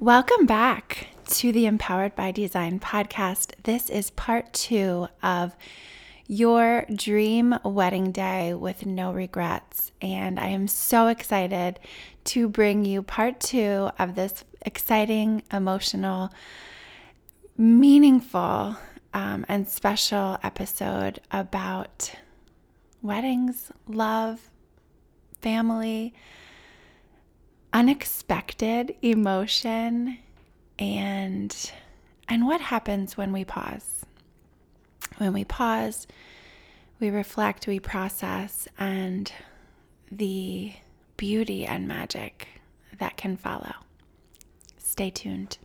Welcome back to the Empowered by Design podcast. This is part two of your dream wedding day with no regrets. And I am so excited to bring you part two of this exciting, emotional, meaningful, um, and special episode about weddings, love, family unexpected emotion and and what happens when we pause? When we pause we reflect we process and the beauty and magic that can follow. Stay tuned.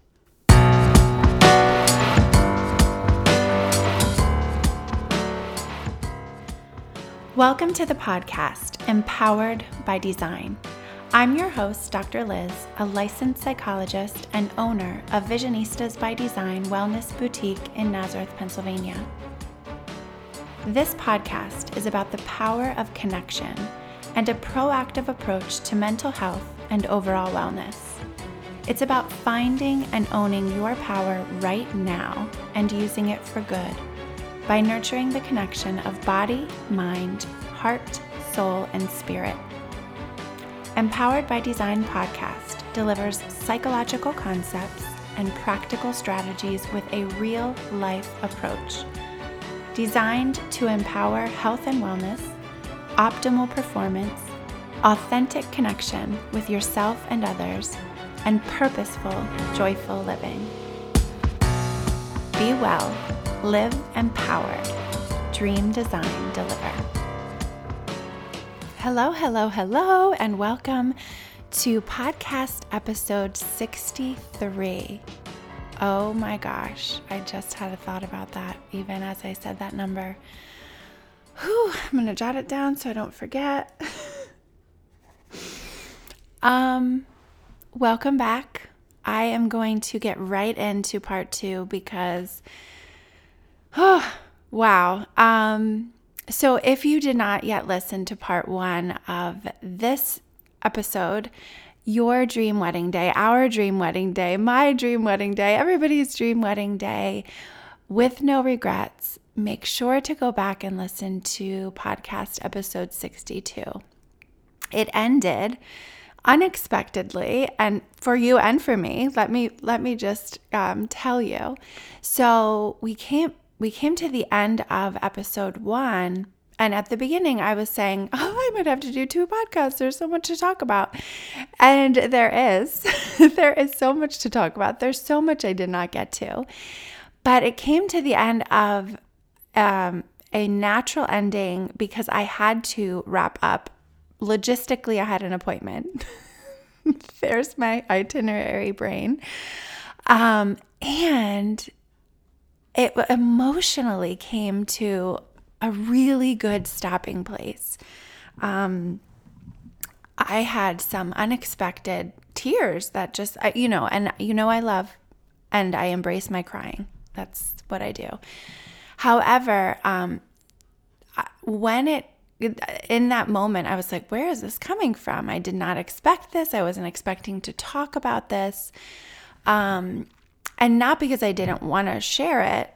Welcome to the podcast, Empowered by Design. I'm your host, Dr. Lyz, a licensed psychologist and owner of Visionistas by Design Wellness Boutique in Nazareth, Pennsylvania. This podcast is about the power of connection and a proactive approach to mental health and overall wellness. It's about finding and owning your power right now and using it for good by nurturing the connection of body, mind, heart, soul, and spirit Empowered by Design podcast delivers psychological concepts and practical strategies with a real life approach. Designed to empower health and wellness, optimal performance, authentic connection with yourself and others, and purposeful, joyful living. Be well, live empowered, dream, design, deliver. Hello, hello, hello, and welcome to podcast episode 63. Oh my gosh, I just had a thought about that even as I said that number. Whew, I'm going to jot it down so I don't forget. um, welcome back. I am going to get right into part two because, oh, wow. Um, so, if you did not yet listen to part one of this episode, your dream wedding day, our dream wedding day, my dream wedding day, everybody's dream wedding day with no regrets, make sure to go back and listen to podcast episode 62. It ended unexpectedly and for you and for me let me let me just um, tell you so we came we came to the end of episode one. And at the beginning, I was saying, Oh, I might have to do two podcasts. There's so much to talk about. And there is. there is so much to talk about. There's so much I did not get to. But it came to the end of um, a natural ending because I had to wrap up. Logistically, I had an appointment. There's my itinerary brain. Um, and it emotionally came to a really good stopping place. Um, I had some unexpected tears that just, you know, and you know, I love and I embrace my crying. That's what I do. However, um, when it, in that moment, I was like, where is this coming from? I did not expect this. I wasn't expecting to talk about this. Um, and not because I didn't want to share it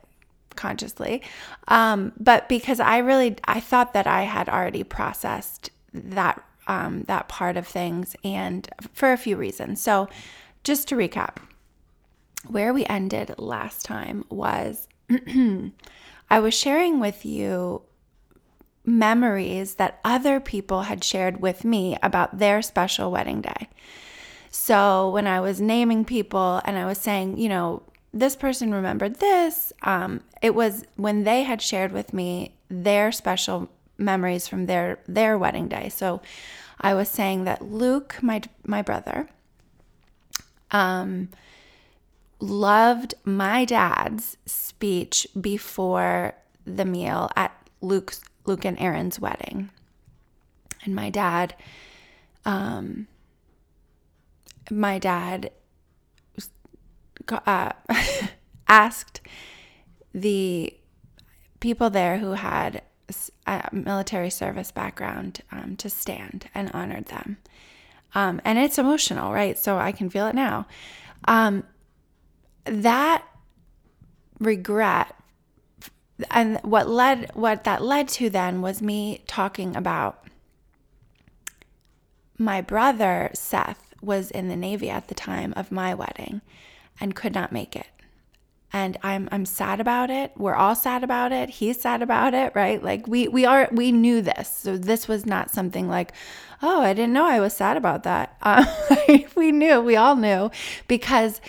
consciously, um, but because I really I thought that I had already processed that um, that part of things, and for a few reasons. So, just to recap, where we ended last time was I was sharing with you memories that other people had shared with me about their special wedding day. So when I was naming people and I was saying, you know, this person remembered this, um, it was when they had shared with me their special memories from their their wedding day. So I was saying that Luke, my my brother, um, loved my dad's speech before the meal at Luke's Luke and Aaron's wedding, and my dad, um, my dad uh, asked the people there who had a military service background um, to stand and honored them. Um, and it's emotional, right? So I can feel it now. Um, that regret and what led what that led to then was me talking about my brother Seth was in the Navy at the time of my wedding and could not make it. And I'm I'm sad about it. We're all sad about it. He's sad about it, right? Like we we are we knew this. So this was not something like, oh, I didn't know I was sad about that. Um, we knew, we all knew because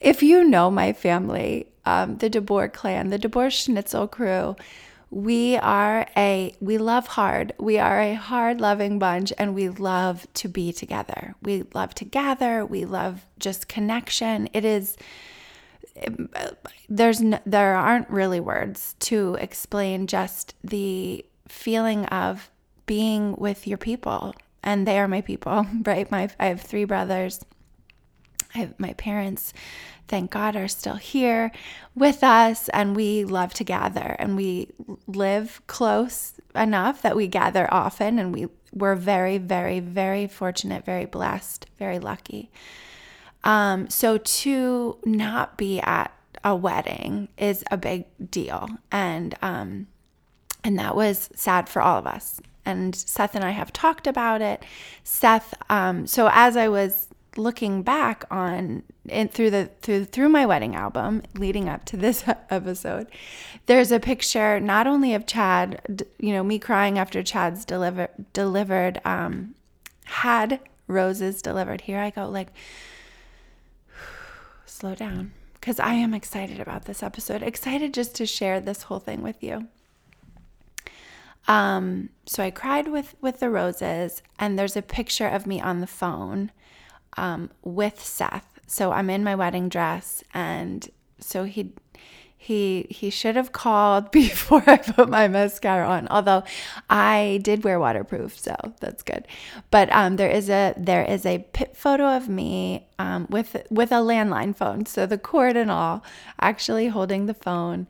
if you know my family, um, the DeBoer clan, the DeBoer Schnitzel crew, we are a we love hard. We are a hard loving bunch and we love to be together. We love to gather. We love just connection. It is there's no, there aren't really words to explain just the feeling of being with your people. And they are my people right? My i have three brothers I my parents thank God, are still here with us. And we love to gather and we live close enough that we gather often. And we, we're very, very, very fortunate, very blessed, very lucky. Um, so to not be at a wedding is a big deal. And, um, and that was sad for all of us. And Seth and I have talked about it. Seth, um, so as I was looking back on and through the through through my wedding album leading up to this episode there's a picture not only of chad you know me crying after chad's deliver, delivered um had roses delivered. Here i go like slow down because i am excited about this episode. Excited just to share this whole thing with you. Um so i cried with with the roses and there's a picture of me on the phone um, with Seth. So I'm in my wedding dress, and so he he he should have called before I put my mascara on. Although I did wear waterproof, so that's good. But um, there is a there is a pit photo of me um, with with a landline phone, so the cord and all, actually holding the phone.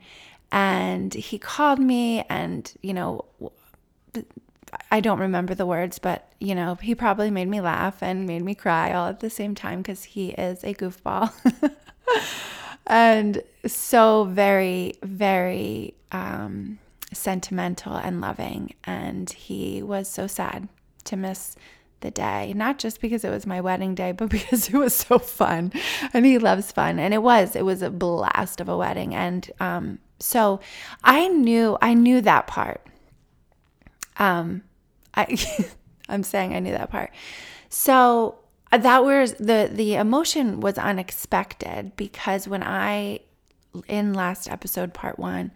And he called me, and you know I don't remember the words, but you know, he probably made me laugh and made me cry all at the same time because he is a goofball. and so very, very um, sentimental and loving. And he was so sad to miss the day, not just because it was my wedding day, but because it was so fun. And he loves fun. And it was, it was a blast of a wedding. And um, so I knew, I knew that part. Um, I, I'm saying I knew that part. So uh, that was the the emotion was unexpected because when I in last episode part 1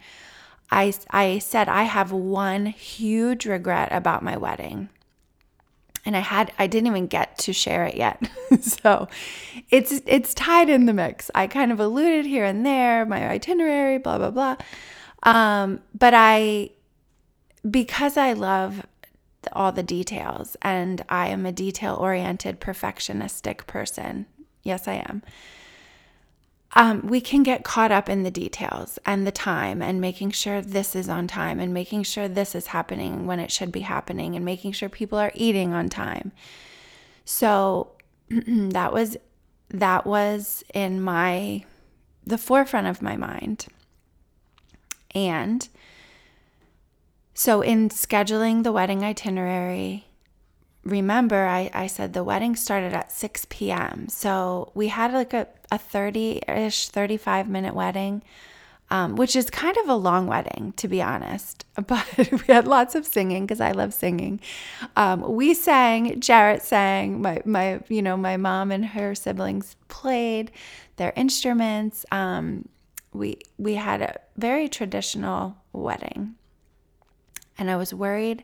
I I said I have one huge regret about my wedding. And I had I didn't even get to share it yet. so it's it's tied in the mix. I kind of alluded here and there, my itinerary, blah blah blah. Um, but I because I love all the details and I am a detail oriented perfectionistic person. Yes, I am. Um, we can get caught up in the details and the time and making sure this is on time and making sure this is happening when it should be happening and making sure people are eating on time. So that was that was in my the forefront of my mind. And so, in scheduling the wedding itinerary, remember I, I said the wedding started at 6 p.m. So, we had like a, a 30 ish, 35 minute wedding, um, which is kind of a long wedding, to be honest. But we had lots of singing because I love singing. Um, we sang, Jarrett sang, my, my, you know, my mom and her siblings played their instruments. Um, we, we had a very traditional wedding and I was worried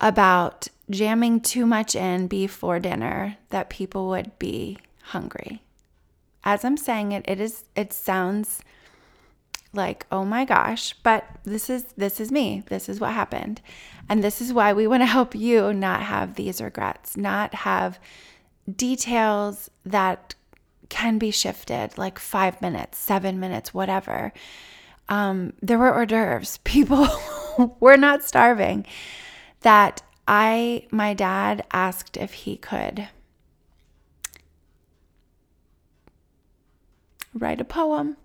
about jamming too much in before dinner that people would be hungry. As I'm saying it, it is it sounds like, "Oh my gosh," but this is this is me. This is what happened. And this is why we want to help you not have these regrets, not have details that can be shifted like 5 minutes, 7 minutes, whatever. Um, there were hors d'oeuvres. People we're not starving. That I, my dad asked if he could write a poem.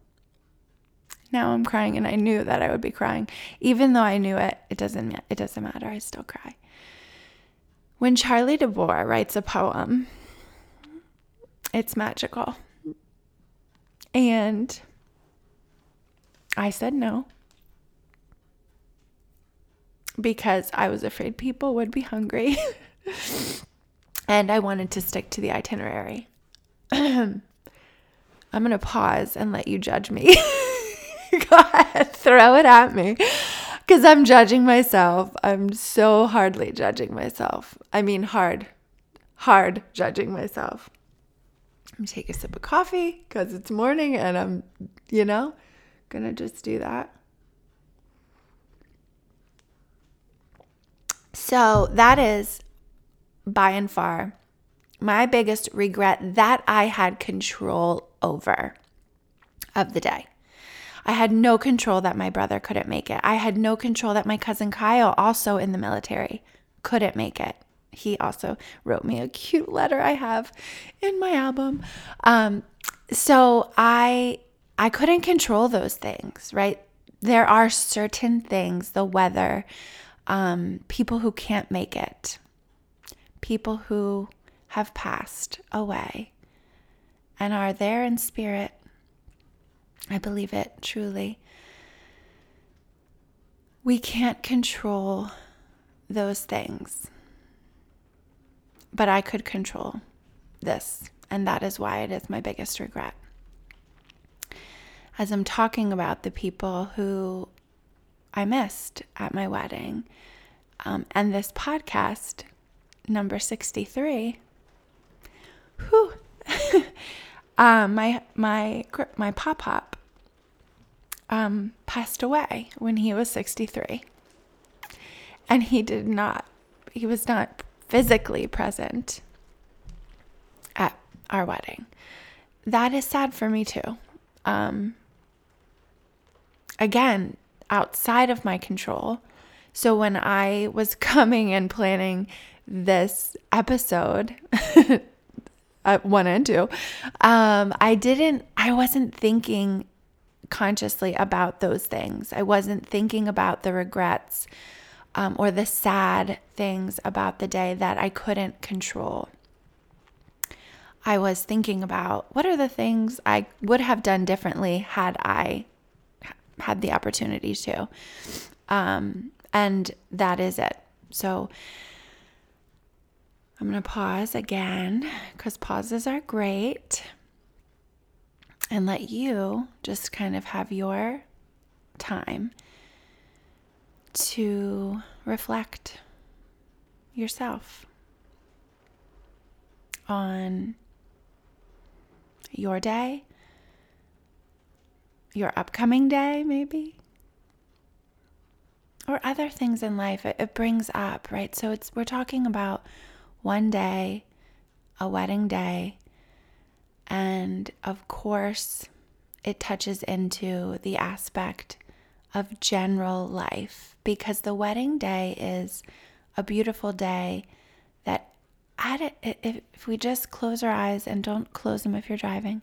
Now I'm crying and I knew that I would be crying. Even though I knew it, it doesn't it doesn't matter. I still cry. When Charlie DeBoer writes a poem, it's magical. And I said no because I was afraid people would be hungry and I wanted to stick to the itinerary. I'm going to pause and let you judge me. Go ahead, throw it at me because I'm judging myself. I'm so hardly judging myself. I mean, hard, hard judging myself. I'm take a sip of coffee because it's morning and I'm, you know, gonna just do that. So that is by and far my biggest regret that I had control over of the day. I had no control that my brother couldn't make it. I had no control that my cousin Kyle, also in the military, couldn't make it. He also wrote me a cute letter I have in my album. Um, so I I couldn't control those things, right? There are certain things, the weather, um, people who can't make it, people who have passed away and are there in spirit. I believe it truly. We can't control those things, but I could control this, and that is why it is my biggest regret. As I'm talking about the people who I missed at my wedding, um, and this podcast, number 63, whew, um, my, my, my pop pop um, passed away when he was 63. And he did not, he was not physically present at our wedding. That is sad for me too. Um, again, outside of my control. So when I was coming and planning this episode, uh, one and two, um, I didn't, I wasn't thinking consciously about those things. I wasn't thinking about the regrets um, or the sad things about the day that I couldn't control. I was thinking about what are the things I would have done differently had I had the opportunity to. Um, and that is it. So I'm going to pause again because pauses are great and let you just kind of have your time to reflect yourself on your day, your upcoming day, maybe, or other things in life it, it brings up, right? So it's we're talking about one day, a wedding day, and of course, it touches into the aspect of general life because the wedding day is a beautiful day that at it if we just close our eyes and don't close them if you're driving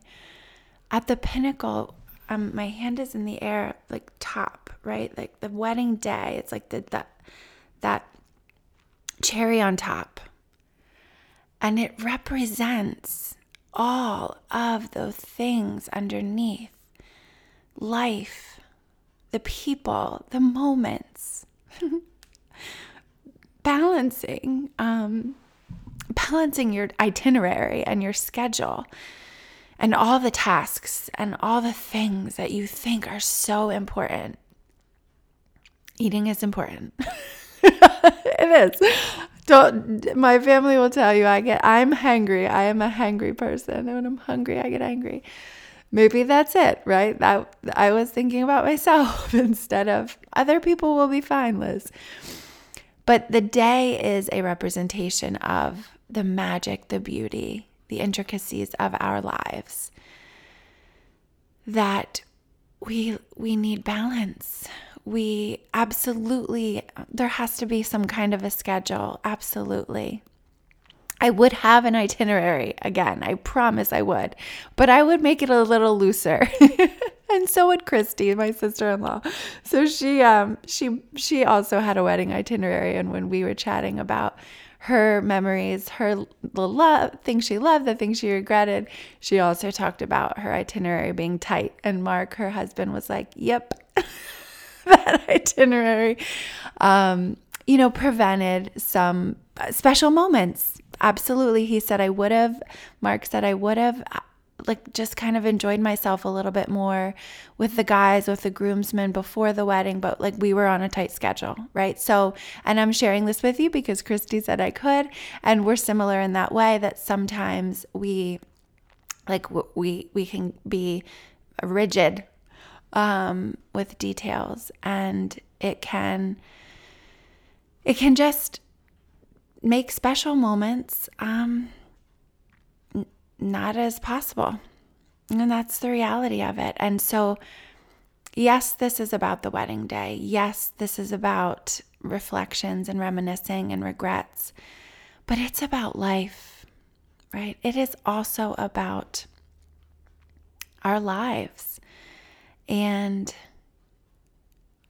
at the pinnacle um my hand is in the air like top right? Like the wedding day. It's like the that that cherry on top. And it represents all of those things underneath. Life, the people, the moments, balancing, um, balancing your itinerary and your schedule and all the tasks and all the things that you think are so important. Eating is important. it is. Don't my family will tell you I get I'm hungry. I am a hungry person. And when I'm hungry, I get angry. Maybe that's it, right? That I was thinking about myself instead of other people will be fine, Lyz. But the day is a representation of the magic, the beauty, the intricacies of our lives. That we we need balance we absolutely, there has to be some kind of a schedule. Absolutely. I would have an itinerary again. I promise I would. But I would make it a little looser. and so would Christy, my sister-in-law. So she um she she also had a wedding itinerary and when we were chatting about her memories, her the love things she loved, the things she regretted, she also talked about her itinerary being tight and Mark, her husband was like, "Yep." that itinerary um you know prevented some special moments absolutely. He said I would have, Mark said I would have like just kind of enjoyed myself a little bit more with the guys with the groomsmen before the wedding but like we were on a tight schedule right? So and i'm sharing this with you because christy said i could and we're similar in that way that sometimes we like we we can be rigid um, with details and it can it can just make special moments um, not as possible. And that's the reality of it. And so, yes, this is about the wedding day. Yes, this is about reflections and reminiscing and regrets, but it's about life, right? It is also about our lives. And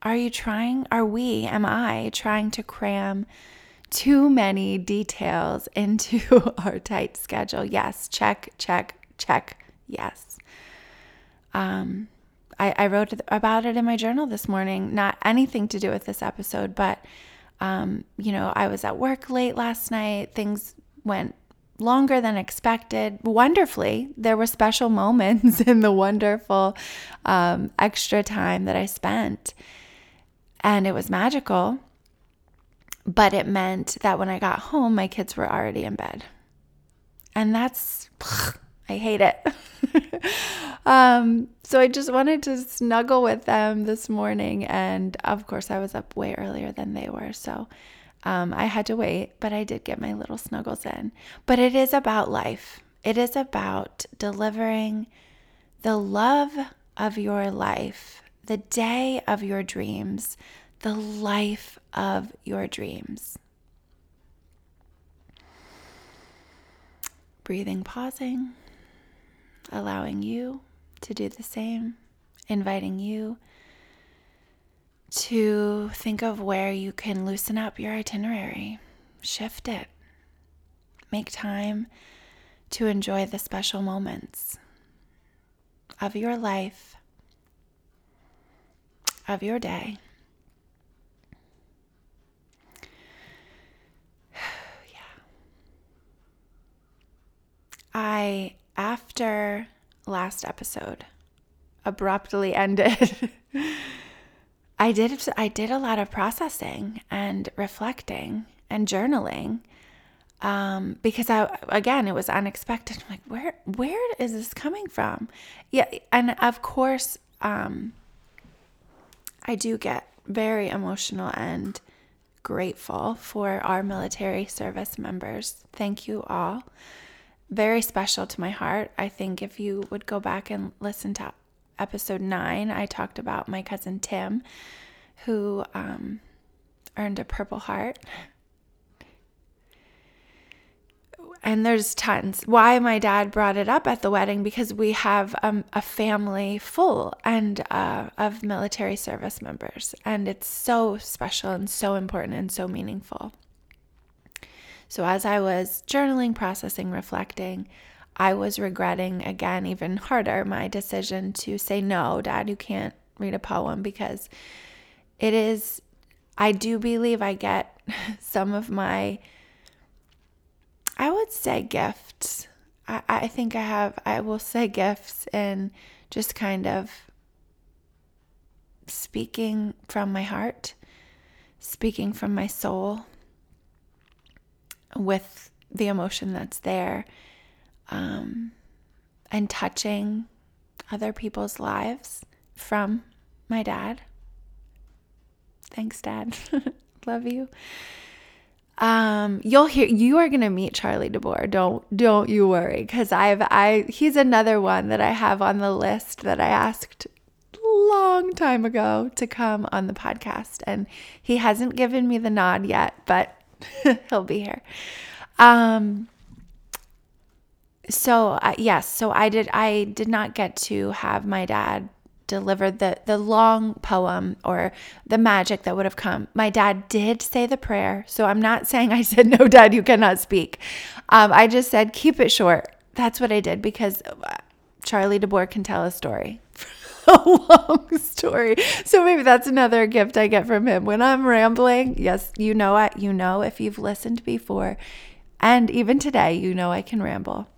are you trying, are we, am I trying to cram too many details into our tight schedule. Yes, check, check, check. Yes. Um, I, I wrote about it in my journal this morning. Not anything to do with this episode, but um, you know, I was at work late last night. Things went longer than expected. Wonderfully, there were special moments in the wonderful um, extra time that I spent, and it was magical. But it meant that when I got home, my kids were already in bed. And that's, I hate it. um, so I just wanted to snuggle with them this morning. And of course, I was up way earlier than they were. So um, I had to wait, but I did get my little snuggles in. But it is about life, it is about delivering the love of your life, the day of your dreams, the life of your dreams. Breathing, pausing, allowing you to do the same, inviting you to think of where you can loosen up your itinerary, shift it, make time to enjoy the special moments of your life, of your day. I, after last episode abruptly ended, I did I did a lot of processing and reflecting and journaling um, because I again it was unexpected. I'm like, where where is this coming from? Yeah, and of course, um, I do get very emotional and grateful for our military service members. Thank you all very special to my heart. I think if you would go back and listen to episode nine, I talked about my cousin Tim, who um, earned a Purple Heart. And there's tons. Why my dad brought it up at the wedding because we have um, a family full and uh, of military service members, and it's so special and so important and so meaningful. So, as I was journaling, processing, reflecting, I was regretting again, even harder, my decision to say, No, dad, you can't read a poem because it is, I do believe I get some of my, I would say gifts. I, I think I have, I will say gifts and just kind of speaking from my heart, speaking from my soul with the emotion that's there um, and touching other people's lives from my dad. Thanks, Dad. Love you. Um, you'll hear you are gonna meet Charlie DeBoer. Don't don't you worry, because I've I he's another one that I have on the list that I asked long time ago to come on the podcast, and he hasn't given me the nod yet, but he'll be here. Um, so uh, yes, so I did. I did not get to have my dad deliver the the long poem or the magic that would have come. My dad did say the prayer, so I'm not saying I said no, Dad, you cannot speak. Um, I just said keep it short. That's what I did because Charlie DeBoer can tell a story. a long story. So maybe that's another gift I get from him when I'm rambling. Yes, you know it. You know if you've listened before, and even today, you know I can ramble.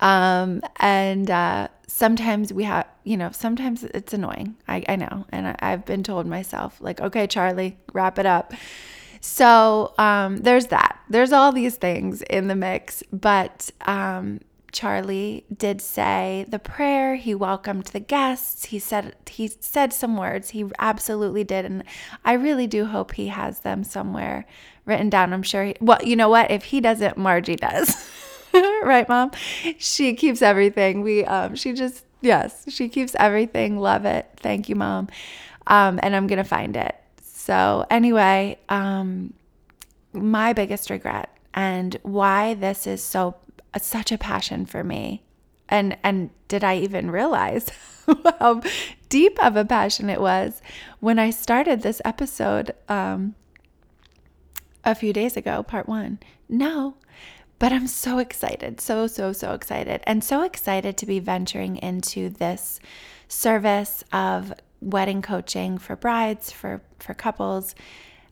Um, and uh, sometimes we have, you know, sometimes it's annoying. I, I know. And I, I've been told myself, like, okay, Charlie, wrap it up. So um, there's that. There's all these things in the mix. But um, Charlie did say the prayer. He welcomed the guests. He said he said some words. He absolutely did, and I really do hope he has them somewhere written down. I'm sure. He, well, you know what? If he doesn't, Margie does. right, mom? She keeps everything. We um she just yes, she keeps everything. Love it. Thank you, mom. Um and I'm to find it. So, anyway, um my biggest regret and why this is so such a passion for me. And and did I even realize how deep of a passion it was when I started this episode um a few days ago, part 1? No, but I'm so excited, so, so, so excited, and so excited to be venturing into this service of wedding coaching for brides, for, for couples,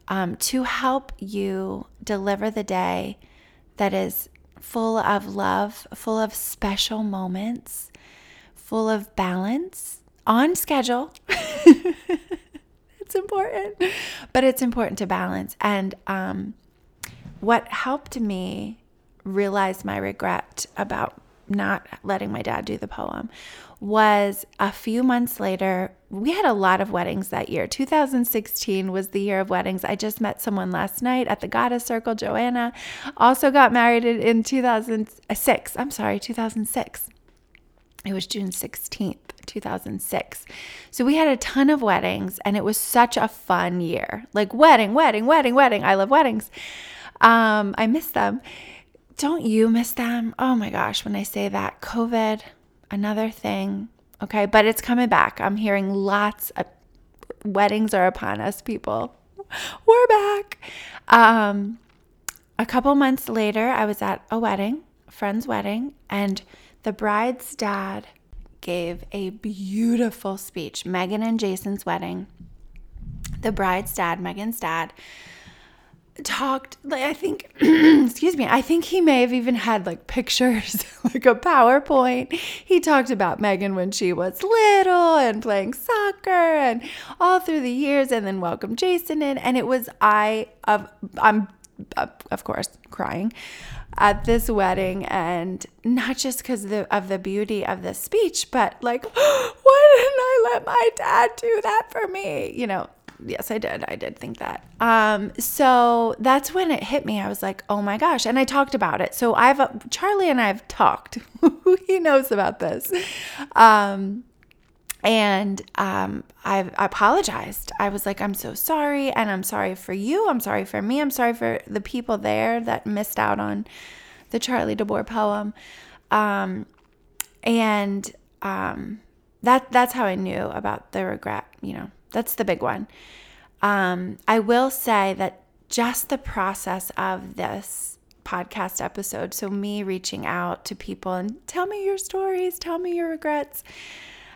um, to help you deliver the day that is full of love, full of special moments, full of balance, on schedule. it's important, but it's important to balance. And um, what helped me realize my regret about not letting my dad do the poem was a few months later. We had a lot of weddings that year. 2016 was the year of weddings. I just met someone last night at the Goddess Circle. Joanna also got married in 2006. I'm sorry, 2006. It was June 16th, 2006. So we had a ton of weddings and it was such a fun year. Like wedding, wedding, wedding, wedding. I love weddings. Um, I miss them. Don't you miss them? Oh my gosh, when I say that, COVID, another thing. Okay, but it's coming back. I'm hearing lots of weddings are upon us, people. We're back. Um, a couple months later, I was at a wedding, a friend's wedding, and the bride's dad gave a beautiful speech. Megan and Jason's wedding. The bride's dad, Megan's dad, talked like I think excuse me, I think he may have even had like pictures, like a PowerPoint. He talked about Megan when she was little and playing soccer and all through the years and then welcomed Jason in and it was I of I'm of course crying at this wedding and not just because of the beauty of the speech but like why didn't i let my dad do that for me you know yes, I did. I did think that. Um, so that's when it hit me. I was like, oh my gosh. And I talked about it. So I've, uh, Charlie and I have talked. he knows about this. Um, and um, I, apologized. I was like, I'm so sorry. And I'm sorry for you. I'm sorry for me. I'm sorry for the people there that missed out on the Charlie DeBoer poem. Um, and um, that that's how I knew about the regret, you know, that's the big one. Um, I will say that just the process of this podcast episode, so me reaching out to people and tell me your stories, tell me your regrets,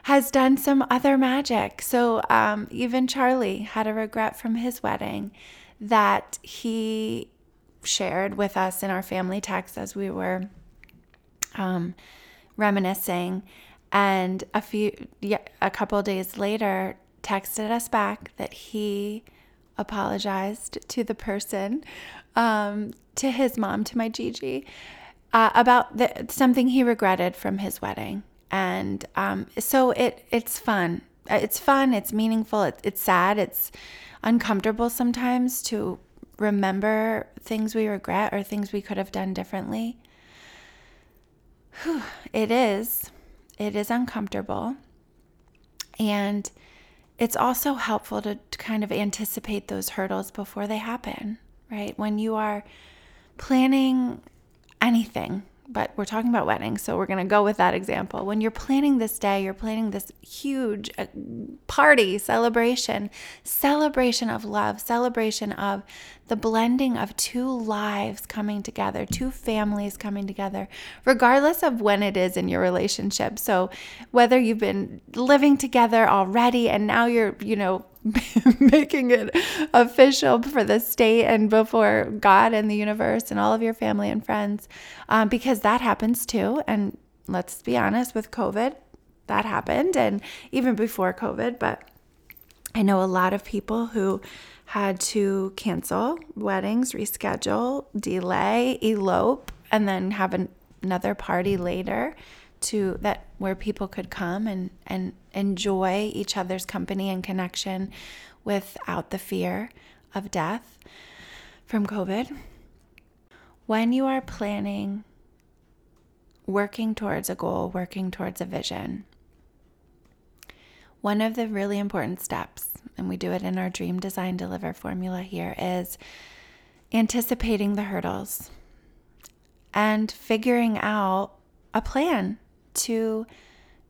has done some other magic. So um, even Charlie had a regret from his wedding that he shared with us in our family text as we were um, reminiscing. And a few, a couple days later, texted us back that he apologized to the person, um, to his mom, to my Gigi, uh, about the, something he regretted from his wedding. And um, so it it's fun. It's fun. It's meaningful. It, it's sad. It's uncomfortable sometimes to remember things we regret or things we could have done differently. Whew, it is. It is uncomfortable. And it's also helpful to, to kind of anticipate those hurdles before they happen, right? When you are planning anything, but we're talking about weddings, so we're going to go with that example. When you're planning this day, you're planning this huge uh, party, celebration, celebration of love, celebration of the blending of two lives coming together, two families coming together, regardless of when it is in your relationship. So, whether you've been living together already and now you're, you know, making it official for the state and before God and the universe and all of your family and friends, um, because that happens too. And let's be honest, with COVID, that happened, and even before COVID, but I know a lot of people who had to cancel weddings, reschedule, delay, elope, and then have an, another party later to that where people could come and and enjoy each other's company and connection without the fear of death from COVID. When you are planning, working towards a goal, working towards a vision, one of the really important steps, and we do it in our Dream Design Deliver formula here, is anticipating the hurdles and figuring out a plan to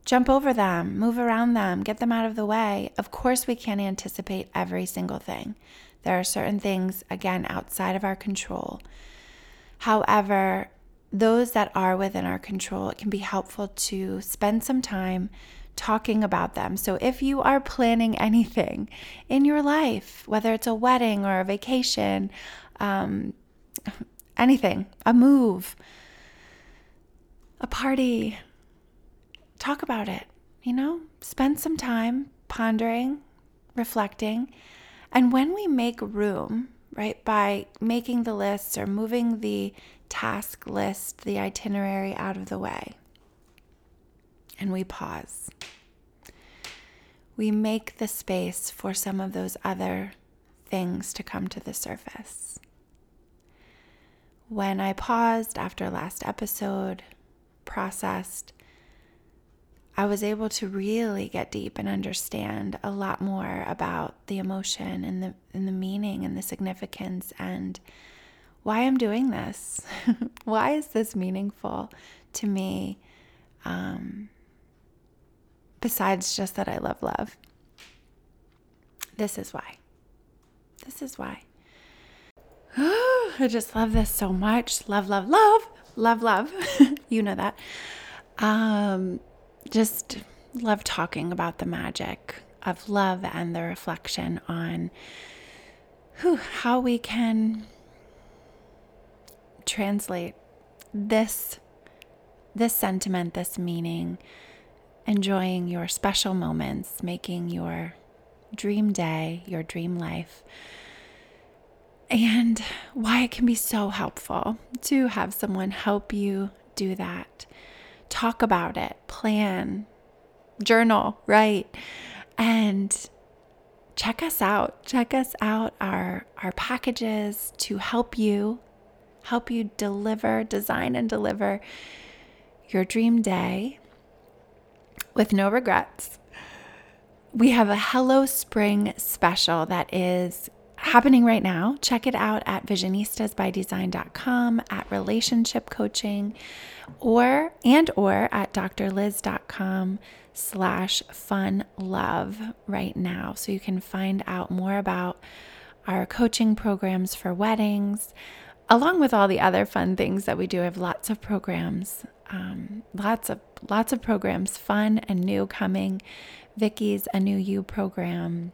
jump over them, move around them, get them out of the way. Of course, we can't anticipate every single thing. There are certain things, again, outside of our control. However, those that are within our control, it can be helpful to spend some time talking about them. So, if you are planning anything in your life, whether it's a wedding or a vacation, um, anything, a move, a party, talk about it, you know, spend some time pondering, reflecting. And when we make room, right, by making the lists or moving the task list, the itinerary out of the way, and we pause, we make the space for some of those other things to come to the surface. When I paused after last episode, processed, I was able to really get deep and understand a lot more about the emotion and the and the meaning and the significance and why I'm doing this. why is this meaningful to me? Um, besides just that I love love. This is why. This is why. I just love this so much. Love, love, love, love, love. you know that. Um, just love talking about the magic of love and the reflection on whew, how we can translate this this sentiment, this meaning, enjoying your special moments, making your dream day, your dream life. And why it can be so helpful to have someone help you do that talk about it, plan, journal, write, and check us out. Check us out our our packages to help you help you deliver, design and deliver your dream day with no regrets. We have a Hello Spring special that is happening right now. Check it out at visionistasbydesign.com, at relationship coaching, or and or at drlyz.com slash fun love right now. So you can find out more about our coaching programs for weddings, along with all the other fun things that we do. Have lots of programs, um, lots of lots of programs, fun and new coming. Vicky's a new you program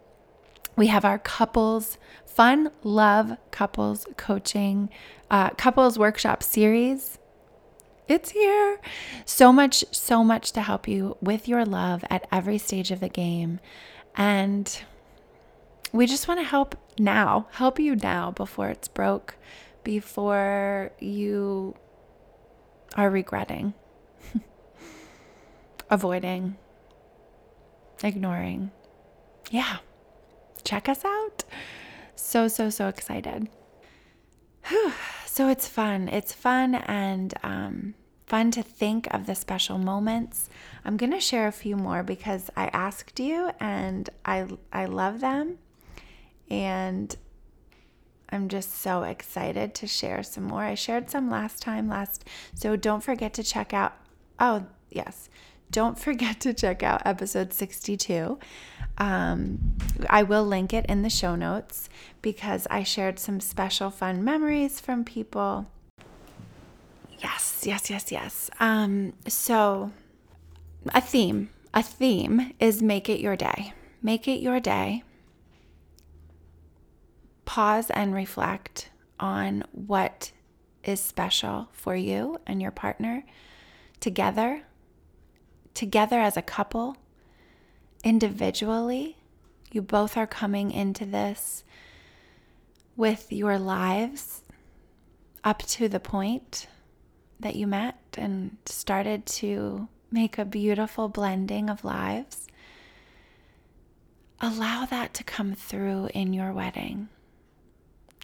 we have our couples, fun, love couples coaching, uh, couples workshop series. It's here. So much, so much to help you with your love at every stage of the game. And we just want to help now, help you now before it's broke, before you are regretting, avoiding, ignoring. Yeah check us out. So, so, so excited. So it's fun. It's fun and um, fun to think of the special moments. I'm going to share a few more because I asked you and I, I love them. And I'm just so excited to share some more. I shared some last time last so don't forget to check out oh yes don't forget to check out episode 62. Um, I will link it in the show notes because I shared some special fun memories from people. Yes, yes, yes, yes. Um, so, a theme, a theme is make it your day. Make it your day pause and reflect on what is special for you and your partner together, together as a couple, individually. You both are coming into this with your lives up to the point that you met and started to make a beautiful blending of lives. Allow that to come through in your wedding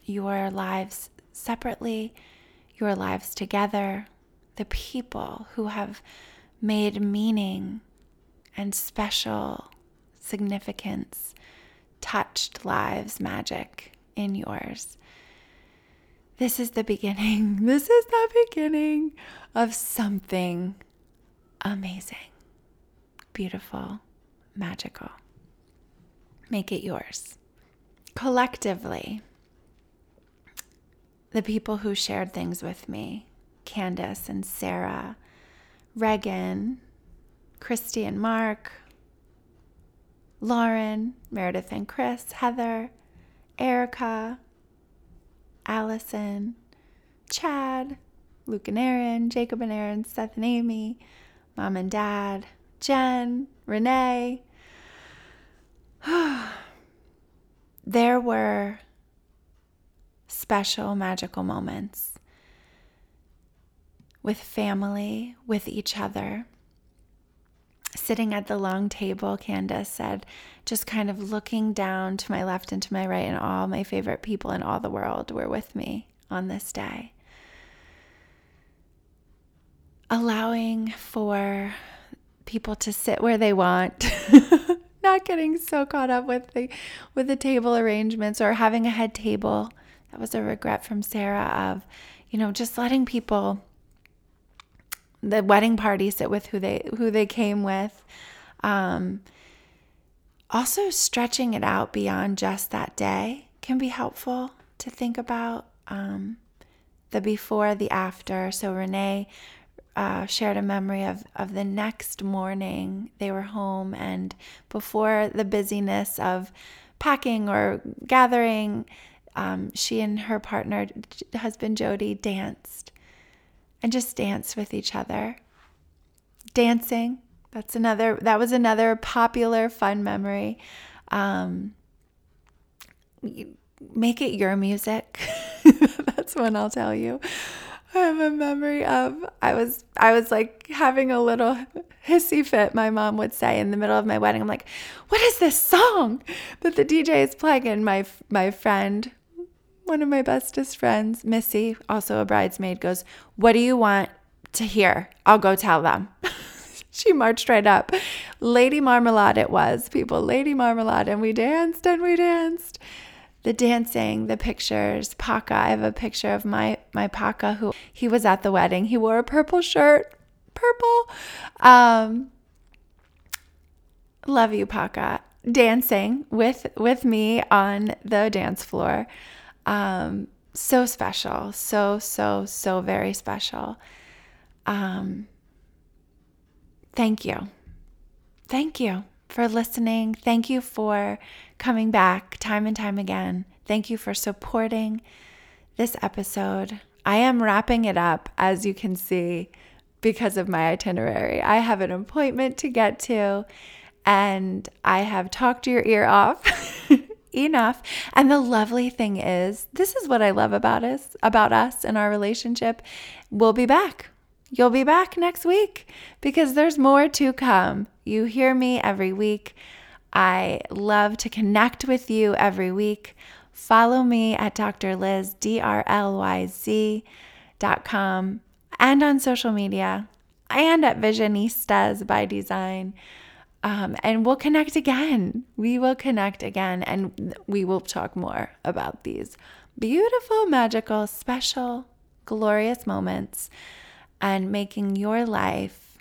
your lives separately, your lives together, the people who have made meaning and special significance, touched lives magic in yours. This is the beginning. This is the beginning of something amazing, beautiful, magical. Make it yours. Collectively, the people who shared things with me Candace and Sarah, Regan, Christy and Mark, Lauren, Meredith and Chris, Heather, Erica, Allison, Chad, Luke and Aaron, Jacob and Aaron, Seth and Amy, Mom and Dad, Jen, Renee. there were special, magical moments with family, with each other. Sitting at the long table, Candace said, just kind of looking down to my left and to my right, and all my favorite people in all the world were with me on this day. Allowing for people to sit where they want. not getting so caught up with the with the table arrangements or having a head table that was a regret from Sarah of, you know, just letting people the wedding party sit with who they who they came with. Um, also stretching it out beyond just that day can be helpful to think about um, the before the after so renee uh, shared a memory of, of the next morning they were home and before the busyness of packing or gathering um, she and her partner, husband Jody, danced and just dance with each other. Dancing, that's another, that was another popular fun memory. Um, make it your music. that's one I'll tell you. I have a memory of I was I was like having a little hissy fit, my mom would say in the middle of my wedding. I'm like, "What is this song that the DJ is playing?" And my my friend one of my bestest friends, Missy, also a bridesmaid, goes, What do you want to hear? I'll go tell them. she marched right up. Lady Marmalade, it was, people, Lady Marmalade. And we danced and we danced. The dancing, the pictures, Paka. I have a picture of my, my Paka who he was at the wedding. He wore a purple shirt, purple. Um, love you, Paka. Dancing with with me on the dance floor. Um, so special, so, so, so very special. Um, thank you. Thank you for listening. Thank you for coming back time and time again. Thank you for supporting this episode. I am wrapping it up, as you can see, because of my itinerary. I have an appointment to get to, and I have talked your ear off. enough. And the lovely thing is, this is what I love about us, about us and our relationship. We'll be back. You'll be back next week because there's more to come. You hear me every week. I love to connect with you every week. Follow me at Dr. Lyz, D R L Y Z dot com, and on social media, and at Visionistas by Design. Um, and we'll connect again. We will connect again and we will talk more about these beautiful, magical, special, glorious moments and making your life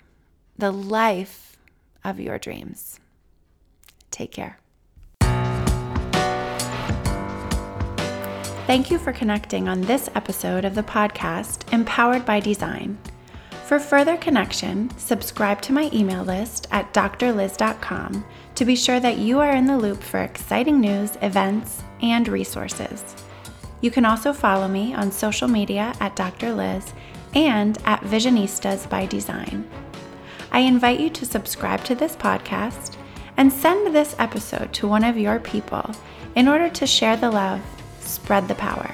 the life of your dreams. Take care. Thank you for connecting on this episode of the podcast, Empowered by Design. For further connection, subscribe to my email list at drlyz.com to be sure that you are in the loop for exciting news, events, and resources. You can also follow me on social media at Dr. Lyz and at Visionistas by Design. I invite you to subscribe to this podcast and send this episode to one of your people in order to share the love spread the power.